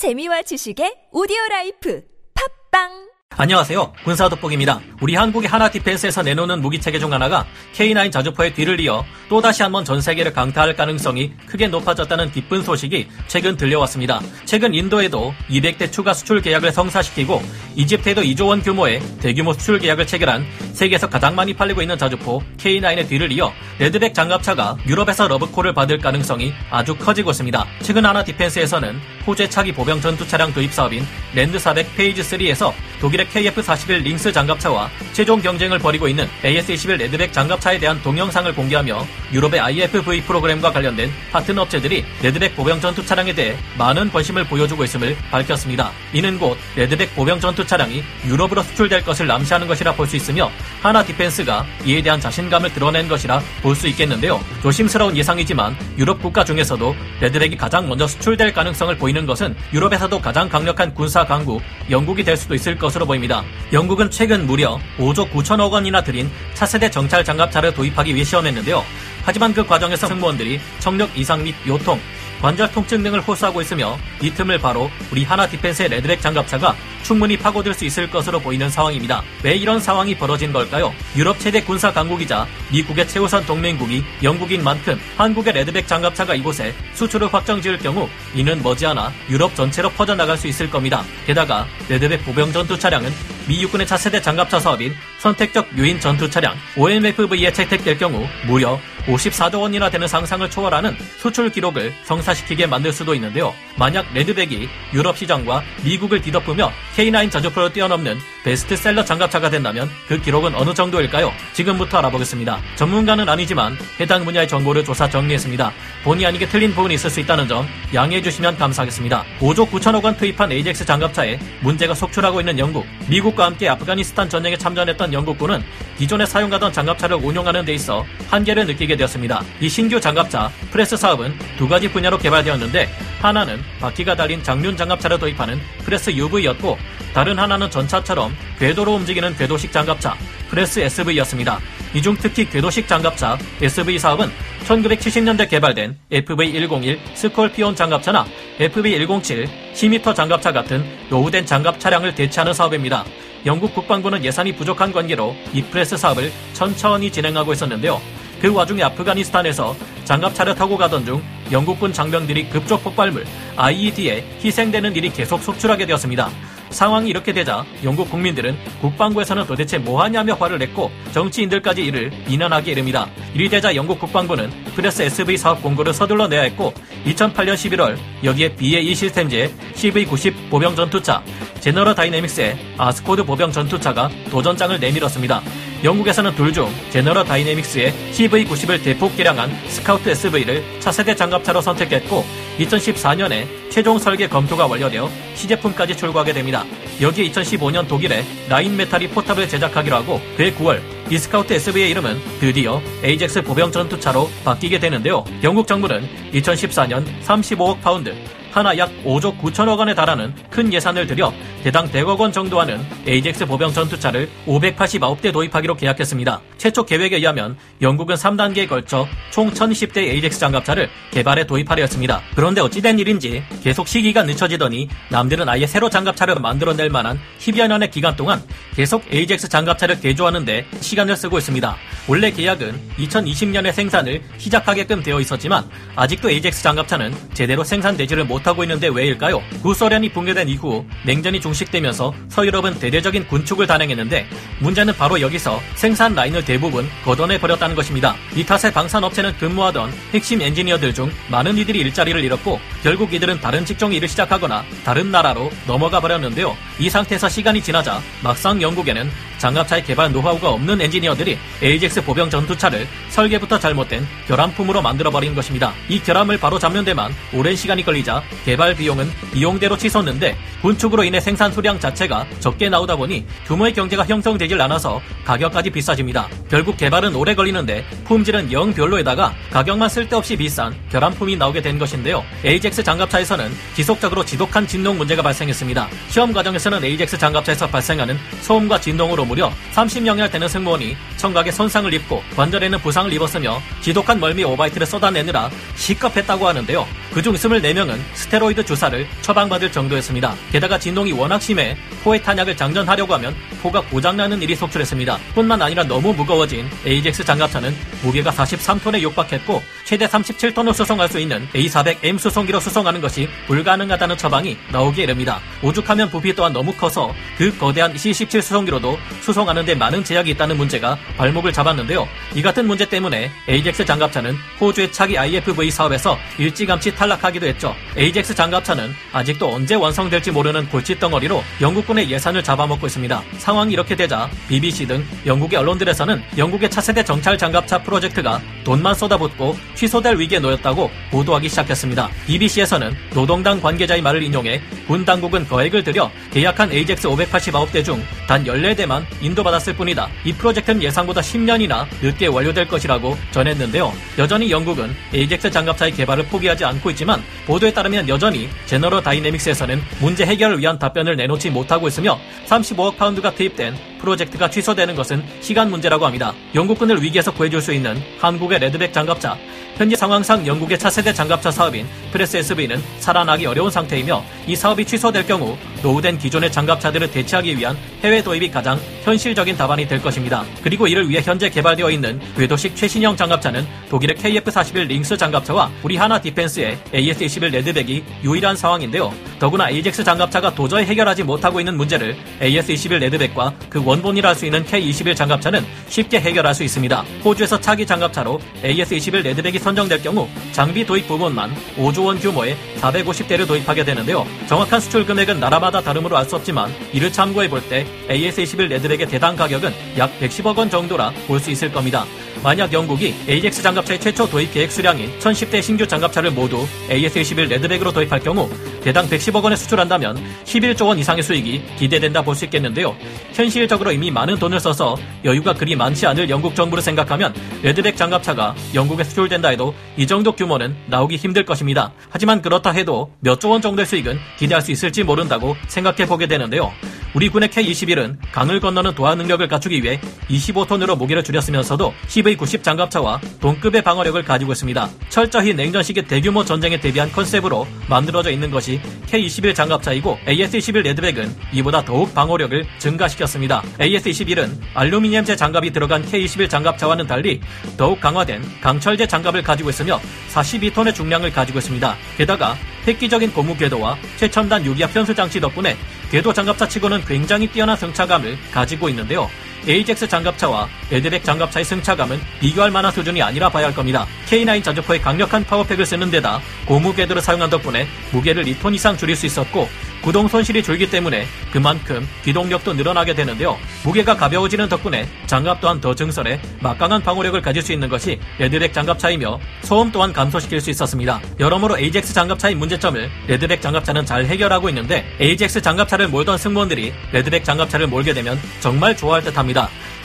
재미와 지식의 오디오 라이프. 팟빵 안녕하세요. 군사 돋보기입니다. 우리 한국의 한화 디펜스에서 내놓는 무기 체계 중 하나가 K9 자주포의 뒤를 이어 또다시 한번 전 세계를 강타할 가능성이 크게 높아졌다는 기쁜 소식이 최근 들려왔습니다. 최근 인도에도 200대 추가 수출 계약을 성사시키고 이집트에도 2조 원 규모의 대규모 수출 계약을 체결한 세계에서 가장 많이 팔리고 있는 자주포 K9의 뒤를 이어 레드백 장갑차가 유럽에서 러브콜을 받을 가능성이 아주 커지고 있습니다. 최근 한화 디펜스에서는 호주의 차기 보병 전투 차량 도입 사업인 Land 400 Phase 3에서 독일의 KF-41 링스 장갑차와 최종 경쟁을 벌이고 있는 AS-21 레드백 장갑차에 대한 동영상을 공개하며 유럽의 IFV 프로그램과 관련된 파트너 업체들이 레드백 보병 전투 차량에 대해 많은 관심을 보여주고 있음을 밝혔습니다. 이는 곧 레드백 보병 전투 차량이 유럽으로 수출될 것을 암시하는 것이라 볼 수 있으며 한화 디펜스가 이에 대한 자신감을 드러낸 것이라 볼 수 있겠는데요. 조심스러운 예상이지만 유럽 국가 중에서도 레드백이 가장 먼저 수출될 가능성을 보이는 것은 유럽에서도 가장 강력한 군사 강국 영국이 될 수도 있을 것으로 보입니다. 영국은 최근 무려 5조 9천억 원이나 들인 차세대 정찰 장갑차를 도입하기 위해 시험했는데요. 하지만 그 과정에서 승무원들이 청력 이상 및 요통, 관절 통증 등을 호소하고 있으며 이 틈을 바로 우리 한화 디펜스의 레드백 장갑차가 충분히 파고들 수 있을 것으로 보이는 상황입니다. 왜 이런 상황이 벌어진 걸까요? 유럽 최대 군사 강국이자 미국의 최우선 동맹국이 영국인 만큼 한국의 레드백 장갑차가 이곳에 수출을 확정 지을 경우 이는 머지않아 유럽 전체로 퍼져나갈 수 있을 겁니다. 게다가 레드백 보병 전투 차량은 미 육군의 차세대 장갑차 사업인 선택적 유인 전투 차량 OMFV에 채택될 경우 무려 54조 원이나 되는 상상을 초월하는 수출 기록을 성사시키게 만들 수도 있는데요. 만약 레드백이 유럽 시장과 미국을 뒤덮으며 K9 자주포를 뛰어넘는 베스트셀러 장갑차가 된다면 그 기록은 어느 정도일까요? 지금부터 알아보겠습니다. 전문가는 아니지만 해당 분야의 정보를 조사 정리했습니다. 본의 아니게 틀린 부분이 있을 수 있다는 점 양해해 주시면 감사하겠습니다. 5조 9천억 원 투입한 AJX 장갑차에 문제가 속출하고 있는 영국, 미국과 함께 아프가니스탄 전쟁에 참전했던 영국군은 기존에 사용하던 장갑차를 운용하는 데 있어 한계를 느끼게 되었습니다. 이 신규 장갑차 FRES 사업은 두 가지 분야로 개발되었는데 하나는 바퀴가 달린 장륜 장갑차를 도입하는 FRES UV였고 다른 하나는 전차처럼 궤도로 움직이는 궤도식 장갑차 FRES SV였습니다. 이 중 특히 궤도식 장갑차 SV 사업은 1970년대 개발된 FV101 스콜피온 장갑차나 FV107 10m 장갑차 같은 노후된 장갑 차량을 대체하는 사업입니다. 영국 국방부는 예산이 부족한 관계로 이 FRES 사업을 천천히 진행하고 있었는데요. 그 와중에 아프가니스탄에서 장갑차를 타고 가던 중 영국군 장병들이 급조 폭발물 IED에 희생되는 일이 계속 속출하게 되었습니다. 상황이 이렇게 되자 영국 국민들은 국방부에서는 도대체 뭐하냐며 화를 냈고 정치인들까지 이를 비난하게 이릅니다. 이리 되자 영국 국방부는 FRES SV 사업 공고를 서둘러 내야 했고 2008년 11월 여기에 BAE 시스템즈의 CV90 보병 전투차, 제너럴 다이내믹스의 ASCOD 보병 전투차가 도전장을 내밀었습니다. 영국에서는 둘 중 제너럴 다이내믹스의 CV90을 대폭 개량한 스카우트 SV를 차세대 장갑차로 선택했고 2014년에 최종 설계 검토가 완료되어 시제품까지 출고하게 됩니다. 여기에 2015년 독일의 라인메탈이 포탑을 제작하기로 하고 그해 9월 이 스카우트 SV의 이름은 드디어 에이젝스 보병 전투차로 바뀌게 되는데요. 영국 정부는 2014년 35억 파운드, 한화 약 5조 9천억 원에 달하는 큰 예산을 들여 대당 100억 원 정도 하는 AJX 보병 전투차를 589대 도입하기로 계약했습니다. 최초 계획에 의하면 영국은 3단계에 걸쳐 총 1010대 AJX 장갑차를 개발해 도입하려 했습니다. 그런데 어찌된 일인지 계속 시기가 늦춰지더니 남들은 아예 새로 장갑차를 만들어낼 만한 10여 년의 기간 동안 계속 AJX 장갑차를 개조하는데 시간을 쓰고 있습니다. 원래 계약은 2020년에 생산을 시작하게끔 되어 있었지만 아직도 AJX 장갑차는 제대로 생산되지를 못 못하고 있는데 왜일까요? 구소련이 붕괴된 이후 냉전이 종식되면서 서유럽은 대대적인 군축을 단행했는데 문제는 바로 여기서 생산 라인을 대부분 걷어내 버렸다는 것입니다. 이 탓에 방산업체는 근무하던 핵심 엔지니어들 중 많은 이들이 일자리를 잃었고 결국 이들은 다른 직종 일을 시작하거나 다른 나라로 넘어가 버렸는데요. 이 상태에서 시간이 지나자 막상 영국에는 장갑차의 개발 노하우가 없는 엔지니어들이 AJX 보병 전투차를 설계부터 잘못된 결함품으로 만들어버린 것입니다. 이 결함을 바로 잡는 데만 오랜 시간이 걸리자 개발 비용은 이용대로 치솟는데 군축으로 인해 생산 수량 자체가 적게 나오다 보니 규모의 경제가 형성되질 않아서 가격까지 비싸집니다. 결국 개발은 오래 걸리는데 품질은 영 별로에다가 가격만 쓸데없이 비싼 결함품이 나오게 된 것인데요. AJX 장갑차에서는 지속적으로 지독한 진동 문제가 발생했습니다. 시험 과정에서는 AJX 장갑차에서 발생하는 소음과 진동으로 무려 30명이나 되는 승무원이 청각에 손상 을 중상을 입고 관절에는 부상을 입었으며 지독한 멀미 오바이트를 쏟아내느라 시급했다고 하는데요. 그중 24명은 스테로이드 주사를 처방받을 정도였습니다. 게다가 진동이 워낙 심해 포의 탄약을 장전하려고 하면 포가 고장나는 일이 속출했습니다. 뿐만 아니라 너무 무거워진 AJX 장갑차는 무게가 43톤에 육박했고 최대 37톤을 수송할 수 있는 A400M 수송기로 수송하는 것이 불가능하다는 처방이 나오기에 이릅니다. 오죽하면 부피 또한 너무 커서 그 거대한 C17 수송기로도 수송하는 데 많은 제약이 있다는 문제가 발목을 잡았는데요. 이 같은 문제 때문에 AJX 장갑차는 호주의 차기 IFV 사업에서 일찌감치 탈락하기도 했죠. AJX 장갑차는 아직도 언제 완성될지 모르는 골칫덩어리로 영국군의 예산을 잡아먹고 있습니다. 상황이 이렇게 되자 BBC 등 영국의 언론들에서는 영국의 차세대 정찰 장갑차 프로젝트가 돈만 쏟아붓고 취소될 위기에 놓였다고 보도하기 시작했습니다. BBC에서는 노동당 관계자의 말을 인용해 군 당국은 거액을 들여 계약한 AJX 589대 중 단 14대만 인도받았을 뿐이다. 이 프로젝트는 예상보다 10년이나 늦게 완료될 것이라고 전했는데요. 여전히 영국은 AJX 장갑차의 개발을 포기하지 않고 있지만 보도에 따르면 여전히 제너럴 다이내믹스에서는 문제 해결을 위한 답변을 내놓지 못하고 있으며 35억 파운드가 투입된 프로젝트가 취소되는 것은 시간 문제라고 합니다. 영국군을 위기에서 구해줄 수 있는 한국의 레드백 장갑차 현재 상황상 영국의 차세대 장갑차 사업인 FRES SV는 살아나기 어려운 상태이며 이 사업이 취소될 경우 노후된 기존의 장갑차들을 대체하기 위한 해외 도입이 가장 현실적인 답안이 될 것입니다. 그리고 이를 위해 현재 개발되어 있는 궤도식 최신형 장갑차는 독일의 KF-41 링스 장갑차와 우리 한화 디펜스의 AS-21 레드백이 유일한 상황인데요. 더구나 AJAX 장갑차가 도저히 해결하지 못하고 있는 문제를 AS-21 레드백과 그 원본이라 할 수 있는 K-21 장갑차는 쉽게 해결할 수 있습니다. 호주에서 차기 장갑차로 AS-21 레드백이 선정될 경우 장비 도입 부분만 5조 원 규모의 450대를 도입하게 되는데요. 정확한 수출 금액은 나라마다 다르므로 알 수 없지만 이를 참고해 볼 때 AS-21 레드백의 대당 가격은 약 110억 원 정도라 볼 수 있을 겁니다. 만약 영국이 AJAX 장갑차의 최초 도입 계획 수량인 1010대 신규 장갑차를 모두 AS-21 레드백으로 도입할 경우 대당 110억 원에 수출한다면 11조 원 이상의 수익이 기대된다 볼 수 있겠는데요. 현실적으로 이미 많은 돈을 써서 여유가 그리 많지 않을 영국 정부를 생각하면 레드백 장갑차가 영국에 수출된다 해도 이 정도 규모는 나오기 힘들 것입니다. 하지만 그렇다 해도 몇 조 원 정도의 수익은 기대할 수 있을지 모른다고 생각해 보게 되는데요. 우리 군의 K-21은 강을 건너는 도하 능력을 갖추기 위해 25톤으로 무게를 줄였으면서도 CV-90 장갑차와 동급의 방어력을 가지고 있습니다. 철저히 냉전식의 대규모 전쟁에 대비한 컨셉으로 만들어져 있는 것이 K-21 장갑차이고 AS-21 레드백은 이보다 더욱 방어력을 증가시켰습니다. AS-21은 알루미늄재 장갑이 들어간 K-21 장갑차와는 달리 더욱 강화된 강철재 장갑을 가지고 있으며 42톤의 중량을 가지고 있습니다. 게다가 획기적인 고무 궤도와 최첨단 유기압 현수 장치 덕분에 궤도 장갑차 치고는 굉장히 뛰어난 승차감을 가지고 있는데요. AJAX 장갑차와 레드백 장갑차의 승차감은 비교할 만한 수준이 아니라 봐야 할 겁니다. K9 자주포의 강력한 power pack을 쓰는 데다 고무 궤도를 사용한 덕분에 무게를 2톤 이상 줄일 수 있었고 구동 손실이 줄기 때문에 그만큼 기동력도 늘어나게 되는데요. 무게가 가벼워지는 덕분에 장갑 또한 더 증설해 막강한 방어력을 가질 수 있는 것이 레드백 장갑차이며 소음 또한 감소시킬 수 있었습니다. 여러모로 AJAX 장갑차의 문제점을 레드백 장갑차는 잘 해결하고 있는데 AJAX 장갑차를 몰던 승무원들이 레드백 장갑차를 몰게 되면 정말 좋아할 듯합니다.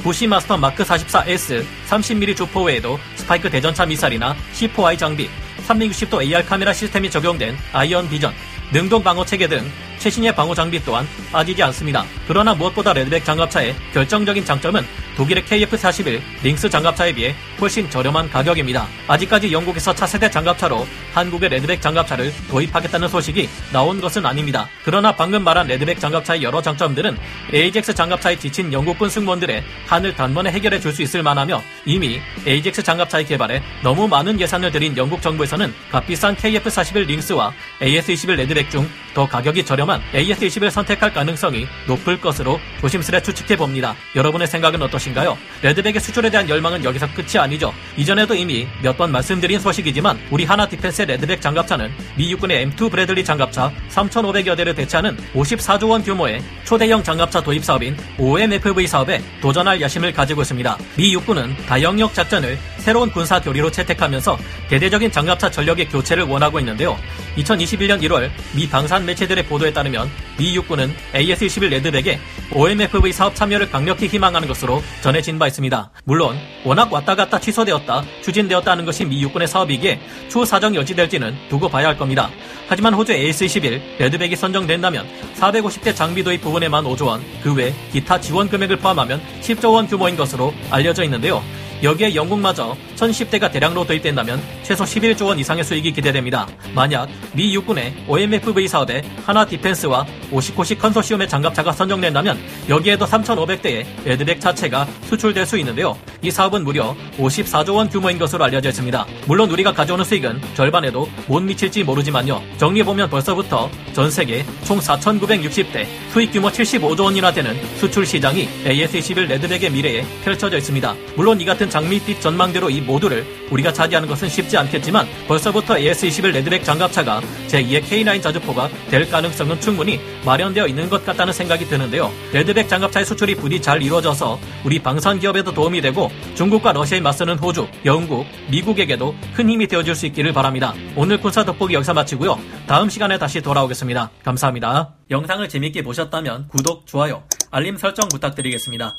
Bushmaster Mark 44S 30mm 주포 외에도 스파이크 대전차 미사일이나 C4I 장비, 360도 AR 카메라 시스템이 적용된 Iron Vision, 능동 방어 체계 등 최신의 방어 장비 또한 빠지지 않습니다. 그러나 무엇보다 레드백 장갑차의 결정적인 장점은 독일의 KF-41 링스 장갑차에 비해 훨씬 저렴한 가격입니다. 아직까지 영국에서 차세대 장갑차로 한국의 레드백 장갑차를 도입하겠다는 소식이 나온 것은 아닙니다. 그러나 방금 말한 레드백 장갑차의 여러 장점들은 AJAX 장갑차에 지친 영국군 승무원들의 한을 단번에 해결해 줄 수 있을 만하며 이미 AJAX 장갑차의 개발에 너무 많은 예산을 들인 영국 정부에서는 값비싼 KF-41 링스와 AS-21 레드백 중 더 가격이 저렴한 AS-21을 선택할 가능성이 높을 것으로 조심스레 추측해 봅니다. 여러분의 생각은 어떠신가요? 레드백의 수출에 대한 열망은 여기서 끝이 아니죠. 이전에도 이미 몇 번 말씀드린 소식이지만 우리 한화 디펜스의 레드백 장갑차는 미 육군의 M2 브래들리 장갑차 3,500여 대를 대체하는 54조 원 규모의 초대형 장갑차 도입 사업인 OMFV 사업에 도전할 야심을 가지고 있습니다. 미 육군은 다영역 작전을 새로운 군사 교리로 채택하면서 대대적인 장갑차 전력의 교체를 원하고 있는데요. 2021년 1월 미 방산 매체들의 보도에 따르면 미 육군은 AS-21 레드백에 OMFV 사업 참여를 강력히 희망하는 것으로 전해진 바 있습니다. 물론 워낙 왔다 갔다 취소되었다 추진되었다는 것이 미 육군의 사업이기에 추후 사정이 어찌 될지는 두고 봐야 할 겁니다. 하지만 호주 AS-21 레드백이 선정된다면 450대 장비 도입 부분에만 5조 원, 그 외 기타 지원 금액을 포함하면 10조 원 규모인 것으로 알려져 있는데요. 여기에 영국마저 1010대가 대량으로 도입된다면 최소 11조 원 이상의 수익이 기대됩니다. 만약 미 육군의 OMFV 사업에 한화 디펜스와 오시코시 컨소시움의 장갑차가 선정된다면 여기에도 3,500대의 레드백 차체가 수출될 수 있는데요. 이 사업은 무려 54조 원 규모인 것으로 알려져 있습니다. 물론 우리가 가져오는 수익은 절반에도 못 미칠지 모르지만요. 정리해보면 벌써부터 전 세계 총 4,960대 수익 규모 75조 원이나 되는 수출 시장이 AS21 레드백의 미래에 펼쳐져 있습니다. 물론 이 같은 장밋빛 전망대로 이 모두를 우리가 차지하는 것은 쉽지 않겠지만 벌써부터 AS21 레드백 장갑차가 제2의 K9 자주포가 될 가능성은 충분히 마련되어 있는 것 같다는 생각이 드는데요. 레드백 장갑차의 수출이 부디 잘 이루어져서 우리 방산 기업에도 도움이 되고 중국과 러시아에 맞서는 호주, 영국, 미국에게도 큰 힘이 되어줄 수 있기를 바랍니다. 오늘 군사 돋보기 여기서 마치고요. 다음 시간에 다시 돌아오겠습니다. 감사합니다. 영상을 재밌게 보셨다면 구독, 좋아요, 알림 설정 부탁드리겠습니다.